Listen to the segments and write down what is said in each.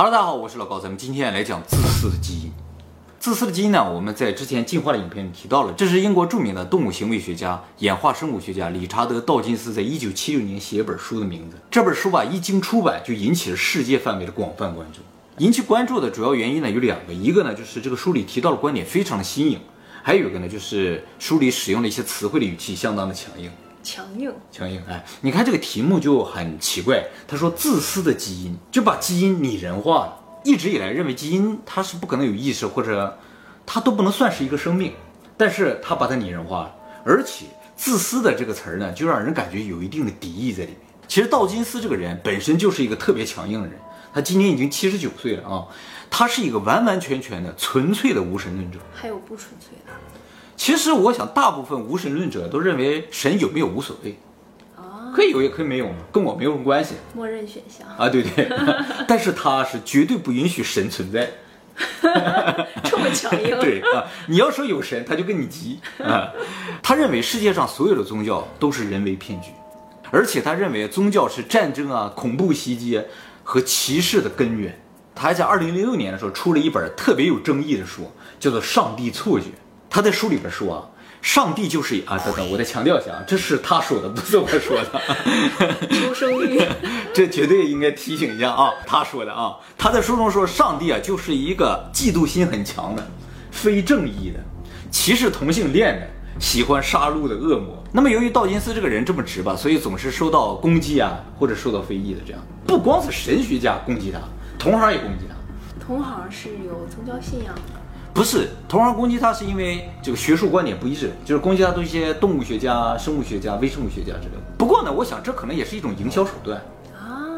Hello，大家好，我是老高，咱们今天来讲自私的基因。自私的基因呢，我们在之前进化的影片里提到了，这是英国著名的动物行为学家、演化生物学家理查德·道金斯在一九七六年写一本书的名字。这本书吧，一经出版就引起了世界范围的广泛关注。引起关注的主要原因呢有两个，一个呢就是这个书里提到的观点非常的新颖，还有一个呢就是书里使用的一些词汇的语气相当的强硬。强硬，强硬，哎，你看这个题目就很奇怪。他说自私的基因就把基因拟人化了。一直以来认为基因它是不可能有意识，或者它都不能算是一个生命，但是他把它拟人化了。而且自私的这个词儿呢，就让人感觉有一定的敌意在里面。其实道金斯这个人本身就是一个特别强硬的人，他今年已经七十九岁了啊，他是一个完完全全的纯粹的无神论者。还有不纯粹的。其实我想，大部分无神论者都认为神有没有无所谓，可以有也可以没有嘛，跟我没有什么关系。默认选项啊，对对。但是他是绝对不允许神存在，这么强硬。对啊，你要说有神，他就跟你急啊。他认为世界上所有的宗教都是人为骗局，而且他认为宗教是战争啊、恐怖袭击和歧视的根源。他还在二零零六年的时候出了一本特别有争议的书，叫做《上帝错觉》。他在书里边说啊，上帝就是啊，等等，我再强调一下啊，这是他说的，不是我说的。出生率，这绝对应该提醒一下啊，他说的啊，他在书中说，上帝啊就是一个嫉妒心很强的、非正义的、歧视同性恋的、喜欢杀戮的恶魔。那么由于道金斯这个人这么直吧，所以总是受到攻击啊，或者受到非议的。这样不光是神学家攻击他，同行也攻击他。同行是有宗教信仰的。不是同行攻击他，是因为这个学术观点不一致，就是攻击他都一些动物学家、生物学家、微生物学家之类的。不过呢，我想这可能也是一种营销手段啊。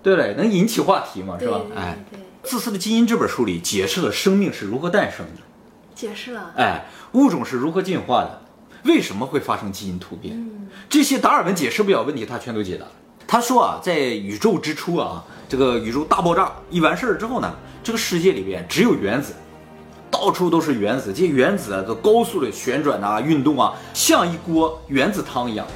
对对，能引起话题嘛，是吧？哎，《自私的基因》这本书里解释了生命是如何诞生的，解释了。哎，物种是如何进化的，为什么会发生基因突变？这些达尔文解释不了问题，他全都解答了。他说啊，在宇宙之初啊，这个宇宙大爆炸一完事儿之后呢，这个世界里边只有原子。到处都是原子，这些原子啊都高速的旋转啊、运动啊，像一锅原子汤一样。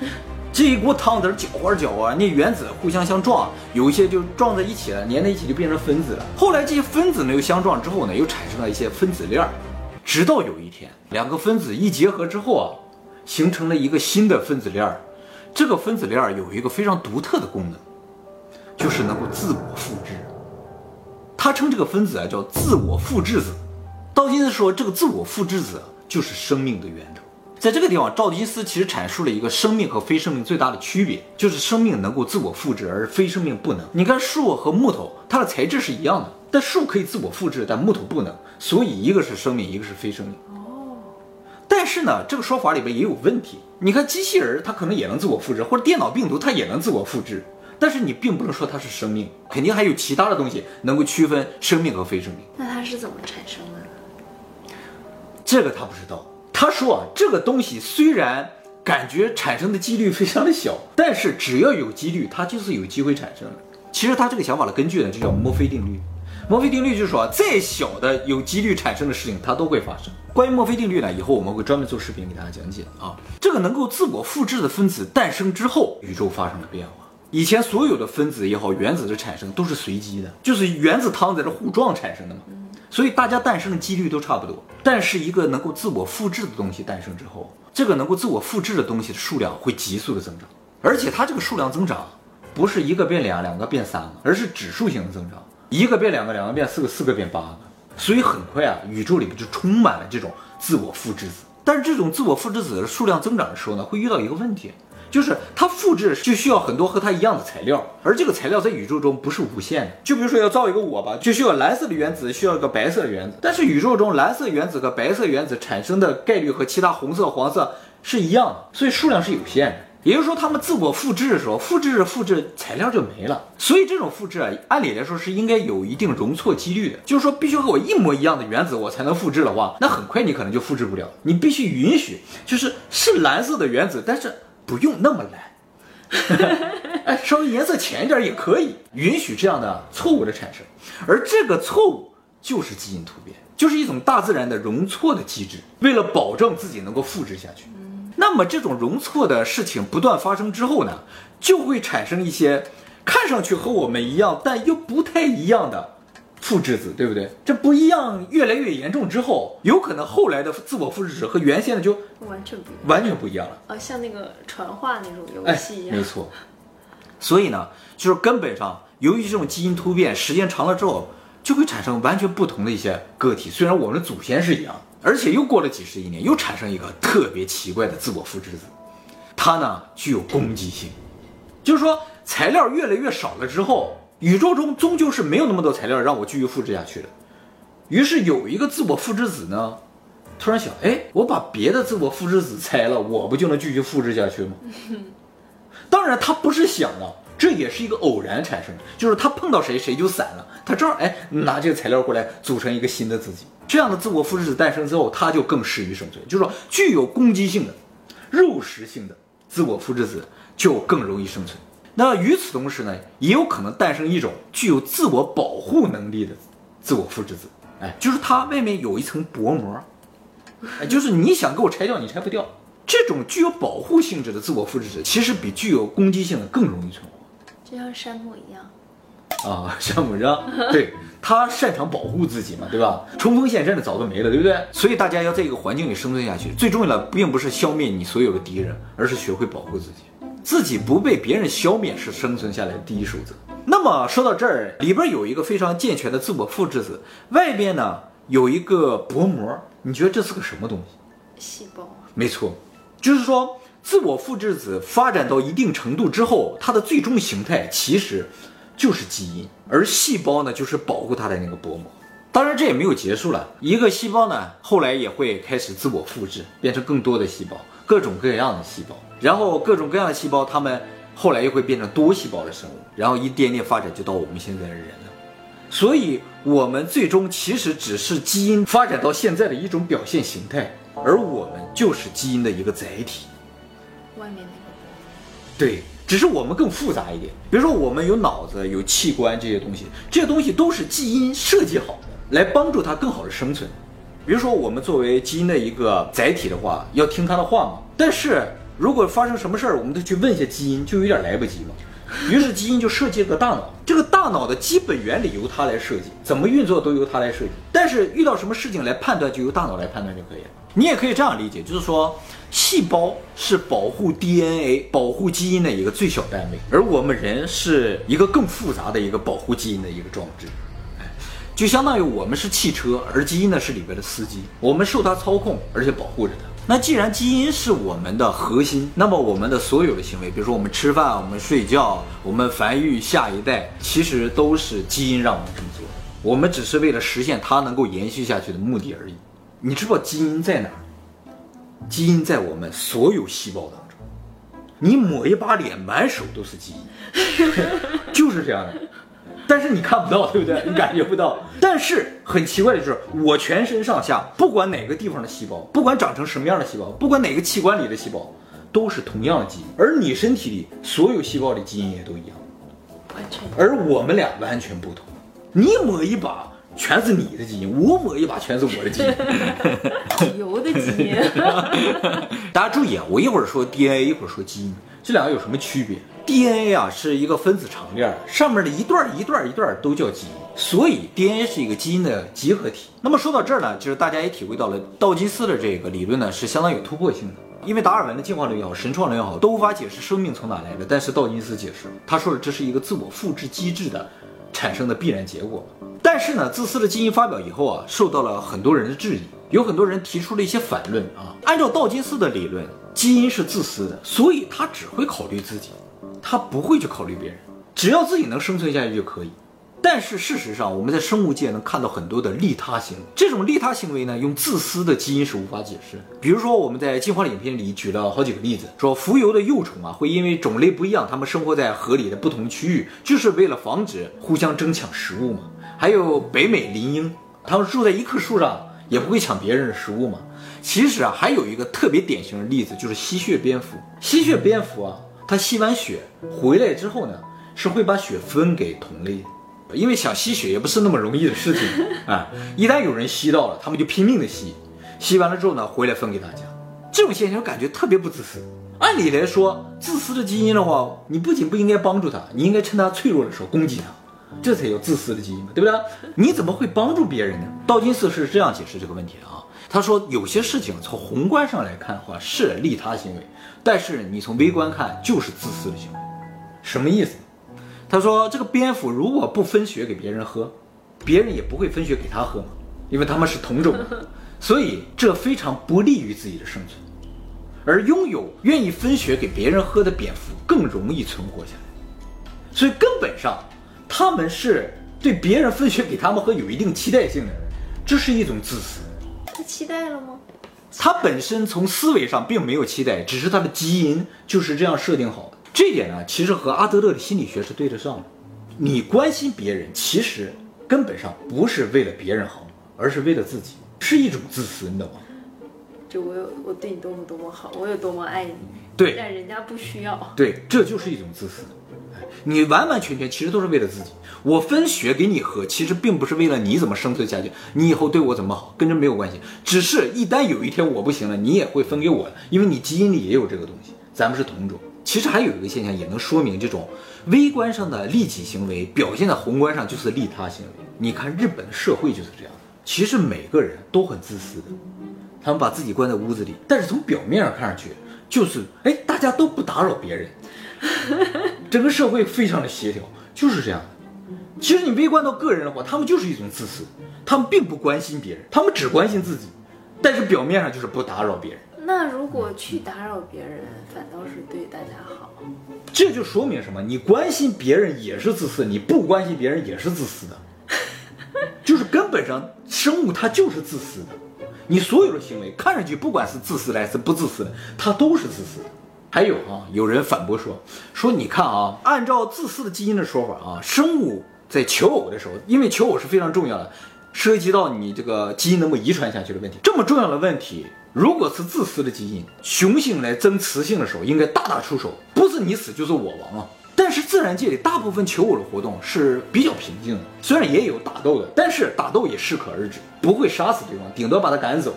这一锅汤在这搅啊搅啊，那原子互相相撞，有一些就撞在一起了，粘在一起就变成分子了。后来这些分子呢又相撞之后呢，又产生了一些分子链儿。直到有一天，两个分子一结合之后啊，形成了一个新的分子链儿。这个分子链儿有一个非常独特的功能，就是能够自我复制。他称这个分子啊叫自我复制子。道金斯说，这个自我复制子就是生命的源头。在这个地方，赵金斯其实阐述了一个生命和非生命最大的区别，就是生命能够自我复制，而非生命不能。你看树和木头，它的材质是一样的，但树可以自我复制，但木头不能。所以一个是生命，一个是非生命。哦。但是呢，这个说法里边也有问题。你看机器人，它可能也能自我复制，或者电脑病毒，它也能自我复制。但是你并不能说它是生命，肯定还有其他的东西能够区分生命和非生命。那它是怎么产生的？这个他不知道。他说啊，这个东西虽然感觉产生的几率非常的小，但是只要有几率，它就是有机会产生的。其实他这个想法的根据呢，就叫墨菲定律。墨菲定律就是说，再小的有几率产生的事情，它都会发生。关于墨菲定律呢，以后我们会专门做视频给大家讲解啊。这个能够自我复制的分子诞生之后，宇宙发生了变化。以前所有的分子也好，原子的产生都是随机的，就是原子汤在这互撞产生的嘛。所以大家诞生的几率都差不多，但是一个能够自我复制的东西诞生之后，这个能够自我复制的东西的数量会急速的增长，而且它这个数量增长不是一个变两，两个变三个，而是指数型的增长，一个变两个，两个变四个，四个变八个，所以很快啊，宇宙里面就充满了这种自我复制子。但是这种自我复制子的数量增长的时候呢，会遇到一个问题。就是它复制就需要很多和它一样的材料，而这个材料在宇宙中不是无限的。就比如说要造一个我吧，就需要蓝色的原子，需要一个白色的原子。但是宇宙中蓝色原子和白色原子产生的概率和其他红色、黄色是一样的，所以数量是有限的。也就是说，它们自我复制的时候，复制着复制，材料就没了。所以这种复制啊，按理来说是应该有一定容错几率的。就是说，必须和我一模一样的原子，我才能复制的话，那很快你可能就复制不了。你必须允许，就是是蓝色的原子，但是。不用那么蓝，哎，稍微颜色浅一点也可以，允许这样的错误的产生，而这个错误就是基因突变，就是一种大自然的容错的机制，为了保证自己能够复制下去。那么这种容错的事情不断发生之后呢，就会产生一些看上去和我们一样，但又不太一样的复制子，对不对？这不一样越来越严重之后，有可能后来的自我复制者和原先的就完全不一样。完全不一样了。啊，像那个传话那种游哎戏一，样。没错。所以呢，就是根本上，由于这种基因突变，时间长了之后，就会产生完全不同的一些个体。虽然我们的祖先是一样，而且又过了几十亿年，又产生一个特别奇怪的自我复制子，它呢具有攻击性，就是说材料越来越少了之后，宇宙中终究是没有那么多材料让我继续复制下去的。于是有一个自我复制子呢，突然想，哎，我把别的自我复制子拆了，我不就能继续复制下去吗？当然，他不是想的，这也是一个偶然产生的，就是他碰到谁谁就散了，他正好哎拿这个材料过来组成一个新的自己。这样的自我复制子诞生之后，它就更适于生存，就是说具有攻击性的、肉食性的自我复制子就更容易生存。那与此同时呢，也有可能诞生一种具有自我保护能力的自我复制子，哎，就是它外面有一层薄膜，哎，就是你想给我拆掉，你拆不掉。这种具有保护性质的自我复制者，其实比具有攻击性的更容易存活。就像山姆一样，啊，山姆让，对他擅长保护自己嘛，对吧？冲锋陷阵的早都没了，对不对？所以大家要在一个环境里生存下去，最重要的并不是消灭你所有的敌人，而是学会保护自己。自己不被别人消灭是生存下来的第一守则。那么说到这儿，里边有一个非常健全的自我复制子，外边呢有一个薄膜，你觉得这是个什么东西？细胞没错，就是说，自我复制子发展到一定程度之后，它的最终形态其实就是基因，而细胞呢，就是保护它的那个薄膜。当然，这也没有结束了。一个细胞呢，后来也会开始自我复制，变成更多的细胞，各种各样的细胞。然后各种各样的细胞，它们后来又会变成多细胞的生物，然后一点点发展，就到我们现在的人了。所以，我们最终其实只是基因发展到现在的一种表现形态，而我们就是基因的一个载体。外面那个膜，对，只是我们更复杂一点。比如说，我们有脑子、有器官这些东西，这些东西都是基因设计好的，来帮助它更好的生存。比如说，我们作为基因的一个载体的话，要听它的话嘛。但是如果发生什么事儿，我们都去问一下基因，就有点来不及嘛。于是基因就设计了个大脑，这个大脑的基本原理由它来设计，怎么运作都由它来设计。但是遇到什么事情来判断，就由大脑来判断就可以了。你也可以这样理解，就是说，细胞是保护 DNA、保护基因的一个最小单位，而我们人是一个更复杂的一个保护基因的一个装置。就相当于我们是汽车，而基因呢是里边的司机，我们受它操控，而且保护着它。那既然基因是我们的核心，那么我们的所有的行为，比如说我们吃饭、我们睡觉、我们繁育下一代，其实都是基因让我们这么做。我们只是为了实现它能够延续下去的目的而已。你知道基因在哪儿？基因在我们所有细胞当中。你抹一把脸，满手都是基因，就是这样的。但是你看不到，对不对？你感觉不到。但是很奇怪的就是，我全身上下，不管哪个地方的细胞，不管长成什么样的细胞，不管哪个器官里的细胞，都是同样的基因。而你身体里所有细胞的基因也都一样，完全而我们俩完全不同。你抹一把全是你的基因，我抹一把全是我的基因。油的基因，大家注意啊，我一会儿说 DNA，一会儿说基因，这两个有什么区别？DNA 啊是一个分子长链，上面的一段一段一段都叫基因，所以 DNA 是一个基因的集合体。那么说到这儿呢，就是大家也体会到了道金斯的这个理论呢是相当有突破性的。因为达尔文的进化论也好，神创论也好，都无法解释生命从哪来的，但是道金斯解释，他说了这是一个自我复制机制的产生的必然结果。但是呢，自私的基因发表以后啊，受到了很多人的质疑，有很多人提出了一些反论啊。按照道金斯的理论，基因是自私的，所以他只会考虑自己，他不会去考虑别人，只要自己能生存下去就可以。但是事实上，我们在生物界能看到很多的利他行为，这种利他行为呢，用自私的基因是无法解释的。比如说，我们在进化影片里举了好几个例子，说浮游的幼虫啊，会因为种类不一样，它们生活在河里的不同区域，就是为了防止互相争抢食物嘛。还有北美林鹰，它们住在一棵树上，也不会抢别人的食物嘛。其实啊，还有一个特别典型的例子，就是吸血蝙蝠。吸血蝙蝠啊，它吸完血回来之后呢，是会把血分给同类的。因为想吸血也不是那么容易的事情啊！一旦有人吸到了，他们就拼命的吸，吸完了之后呢，回来分给大家。这种现象感觉特别不自私。按按理来说，自私的基因的话，你不仅不应该帮助他，你应该趁他脆弱的时候攻击他，这才有自私的基因嘛，对不对？你怎么会帮助别人呢？道金斯是这样解释这个问题的啊，他说有些事情从宏观上来看的话是利他行为，但是你从微观看就是自私的行为，什么意思？他说这个蝙蝠如果不分血给别人喝，别人也不会分血给他喝嘛，因为他们是同种的，所以这非常不利于自己的生存。而拥有愿意分血给别人喝的蝙蝠更容易存活下来，所以根本上他们是对别人分血给他们喝有一定期待性的，这是一种自私。他期待了吗？他本身从思维上并没有期待，只是他的基因就是这样设定好的。这一点呢，其实和阿德勒的心理学是对得上的。你关心别人，其实根本上不是为了别人好，而是为了自己，是一种自私，你懂吗？就我有我对你多么多么好，我有多么爱你，对但人家不需要。对，这就是一种自私。你完完全全其实都是为了自己。我分血给你喝，其实并不是为了你怎么生存下去，你以后对我怎么好，跟这没有关系。只是一旦有一天我不行了，你也会分给我，因为你基因里也有这个东西，咱们是同种。其实还有一个现象也能说明这种微观上的利己行为表现在宏观上就是利他行为。你看日本的社会就是这样，其实每个人都很自私的。他们把自己关在屋子里，但是从表面上看上去，就是哎，大家都不打扰别人，整个社会非常的协调，就是这样的。其实你微观到个人的话，他们就是一种自私，他们并不关心别人，他们只关心自己，但是表面上就是不打扰别人。那如果去打扰别人，反倒是对大家好。这就说明什么？你关心别人也是自私，你不关心别人也是自私的，就是根本上生物它就是自私的。你所有的行为看上去不管是自私的还是不自私的，它都是自私的。还有啊，有人反驳说说你看啊，按照自私的基因的说法啊，生物在求偶的时候，因为求偶是非常重要的，涉及到你这个基因能够遗传下去的问题。这么重要的问题，如果是自私的基因，雄性来争雌性的时候，应该大打出手，不是你死就是我亡啊。但是自然界里大部分求偶的活动是比较平静的，虽然也有打斗的，但是打斗也适可而止，不会杀死对方，顶多把他赶走。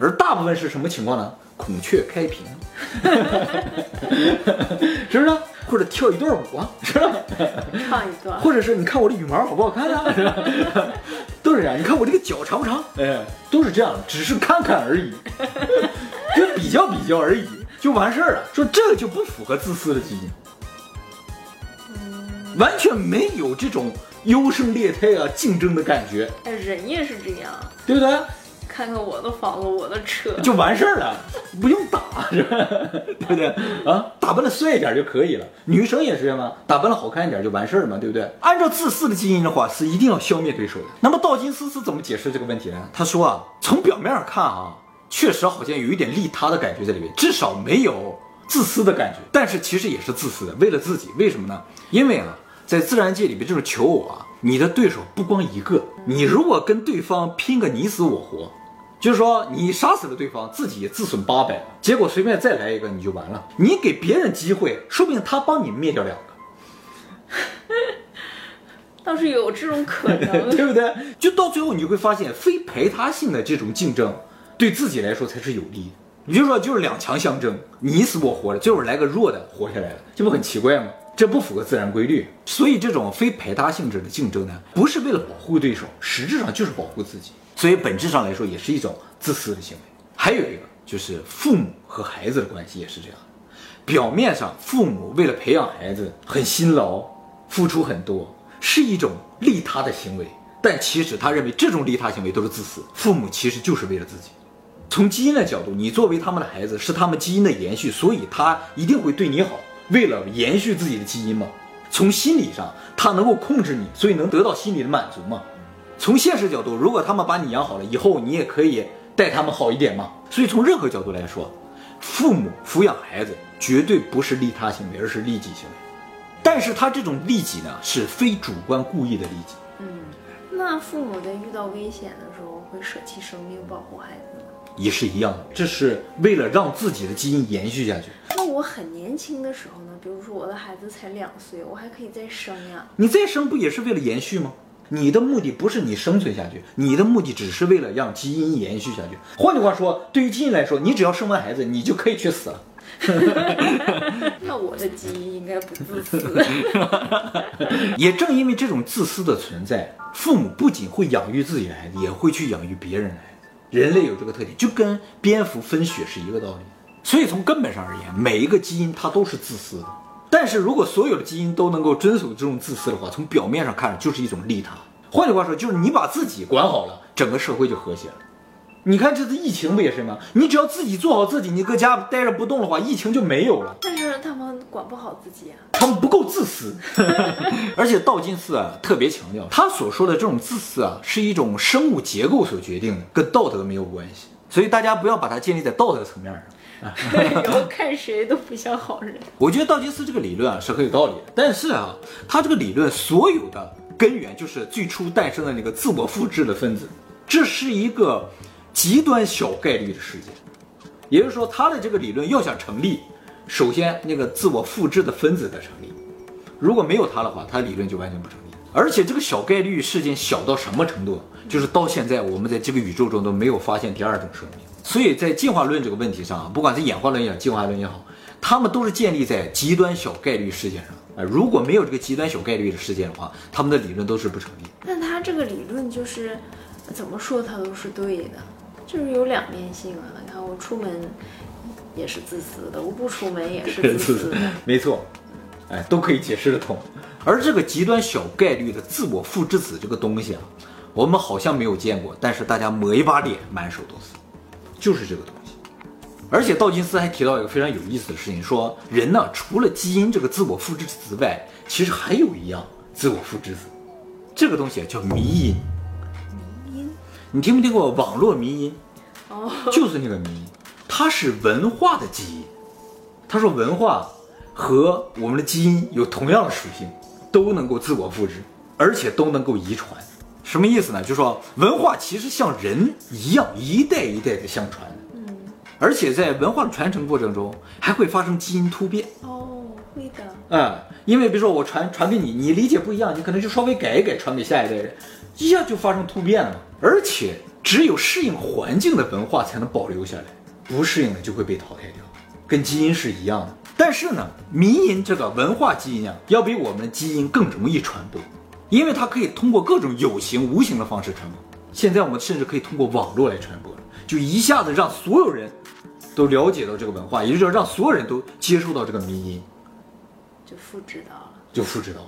而大部分是什么情况呢？孔雀开屏，是不是？或者跳一段舞啊，是吧？唱一段，或者是你看我的羽毛好不好看啊，是吧？都是这样。你看我这个脚长不长？哎，都是这样，只是看看而已，就比较比较而已，就完事儿了。说这就不符合自私的基因，完全没有这种优胜劣汰啊、竞争的感觉，哎，人也是这样。对不对？看看我的房子，我的车，就完事儿了，不用打，是吧？对不对？啊，打扮的帅一点就可以了。女生也是这样吗？打扮的好看一点就完事儿嘛，对不对？按照自私的基因的话，是一定要消灭对手的。那么道金斯是怎么解释这个问题呢？他说啊，从表面上看啊，确实好像有一点利他的感觉在里面，至少没有自私的感觉。但是其实也是自私的，为了自己。为什么呢？因为啊，在自然界里面这种求偶啊，你的对手不光一个，你如果跟对方拼个你死我活。就是说，你杀死了对方，自己自损八百，结果随便再来一个，你就完了。你给别人机会，说不定他帮你灭掉两个，倒是有这种可能。对不对？就到最后你会发现，非排他性的这种竞争，对自己来说才是有利的。你就说，就是两强相争，你死我活的，最后来个弱的活下来了，这不很奇怪吗？这不符合自然规律。所以，这种非排他性质的竞争呢，不是为了保护对手，实质上就是保护自己。所以本质上来说，也是一种自私的行为。还有一个就是父母和孩子的关系也是这样。表面上父母为了培养孩子很辛劳，付出很多，是一种利他的行为，但其实他认为这种利他行为都是自私。父母其实就是为了自己。从基因的角度，你作为他们的孩子，是他们基因的延续，所以他一定会对你好，为了延续自己的基因嘛。从心理上，他能够控制你，所以能得到心理的满足嘛。从现实角度，如果他们把你养好了，以后你也可以待他们好一点嘛。所以从任何角度来说，父母抚养孩子绝对不是利他行为，而是利己行为。但是他这种利己呢，是非主观故意的利己。嗯，那父母在遇到危险的时候会舍弃生命保护孩子吗？也是一样的，这是为了让自己的基因延续下去。那我很年轻的时候呢？比如说我的孩子才两岁，我还可以再生呀。你再生不也是为了延续吗？你的目的不是你生存下去，你的目的只是为了让基因延续下去。换句话说，对于基因来说，你只要生完孩子，你就可以去死了。那我的基因应该不自私。也正因为这种自私的存在，父母不仅会养育自己的孩子，也会去养育别人的孩子。人类有这个特点，就跟蝙蝠分血是一个道理。所以从根本上而言，每一个基因它都是自私的。但是如果所有的基因都能够遵守这种自私的话，从表面上看就是一种利他。换句话说，就是你把自己管好了，整个社会就和谐了。你看这次疫情不也是吗？你只要自己做好自己，你搁家待着不动的话，疫情就没有了。但是他们管不好自己啊，他们不够自私。而且道金斯啊特别强调，他所说的这种自私啊，是一种生物结构所决定的，跟道德没有关系。所以大家不要把它建立在道德层面上。以后看谁都不像好人。我觉得道金斯这个理论啊是很有道理的，但是啊，他这个理论所有的根源就是最初诞生的那个自我复制的分子，这是一个极端小概率的事件。也就是说，他的这个理论要想成立，首先那个自我复制的分子得成立，如果没有它的话，他理论就完全不成立。而且这个小概率事件小到什么程度？就是到现在我们在这个宇宙中都没有发现第二种生命。所以在进化论这个问题上啊，不管是演化论也好，进化论也好，他们都是建立在极端小概率事件上。啊，如果没有这个极端小概率的事件的话，他们的理论都是不成立。但他这个理论就是怎么说他都是对的，就是有两面性啊。你看我出门也是自私的，我不出门也是自私的。没错，哎，都可以解释得通。而这个极端小概率的自我复制子这个东西啊，我们好像没有见过，但是大家抹一把脸，满手都是。就是这个东西，而且道金斯还提到一个非常有意思的事情，说人呢除了基因这个自我复制子外，其实还有一样自我复制子，这个东西啊叫迷因。你听没听过网络迷音？哦，就是那个迷因，它是文化的基因。他说文化和我们的基因有同样的属性，都能够自我复制，而且都能够遗传。什么意思呢？就说文化其实像人一样，一代一代的相传。嗯，而且在文化的传承过程中，还会发生基因突变。哦，会的。嗯，因为比如说我传传给你，你理解不一样，你可能就稍微改一改，传给下一代人，一下就发生突变了。而且只有适应环境的文化才能保留下来，不适应的就会被淘汰掉，跟基因是一样的。但是呢，迷因这个文化基因啊，要比我们的基因更容易传播。因为它可以通过各种有形、无形的方式传播。现在我们甚至可以通过网络来传播，就一下子让所有人都了解到这个文化，也就是让所有人都接受到这个迷音，就复制到了，就复制到了。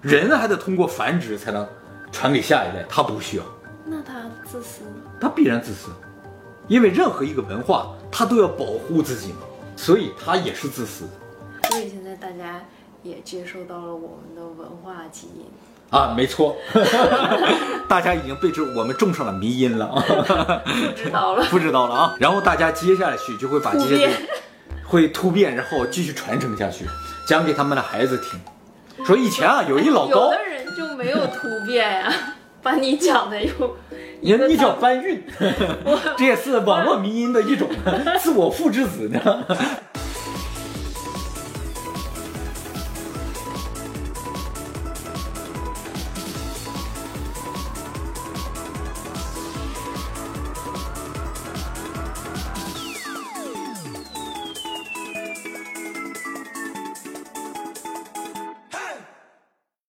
人还得通过繁殖才能传给下一代，他不需要。那他自私？他必然自私，因为任何一个文化，他都要保护自己嘛，所以他也是自私。所以现在大家也接受到了我们的文化基因。啊，没错，大家已经被这我们种上了迷因了啊，不知道了，不知道了啊。然后大家接下去就会把这些会突变，然后继续传承下去，讲给他们的孩子听。说以前啊，有一老高，就没有突变呀，把你讲的又，你你叫搬运，这也是网络迷音的一种自我复制子呢。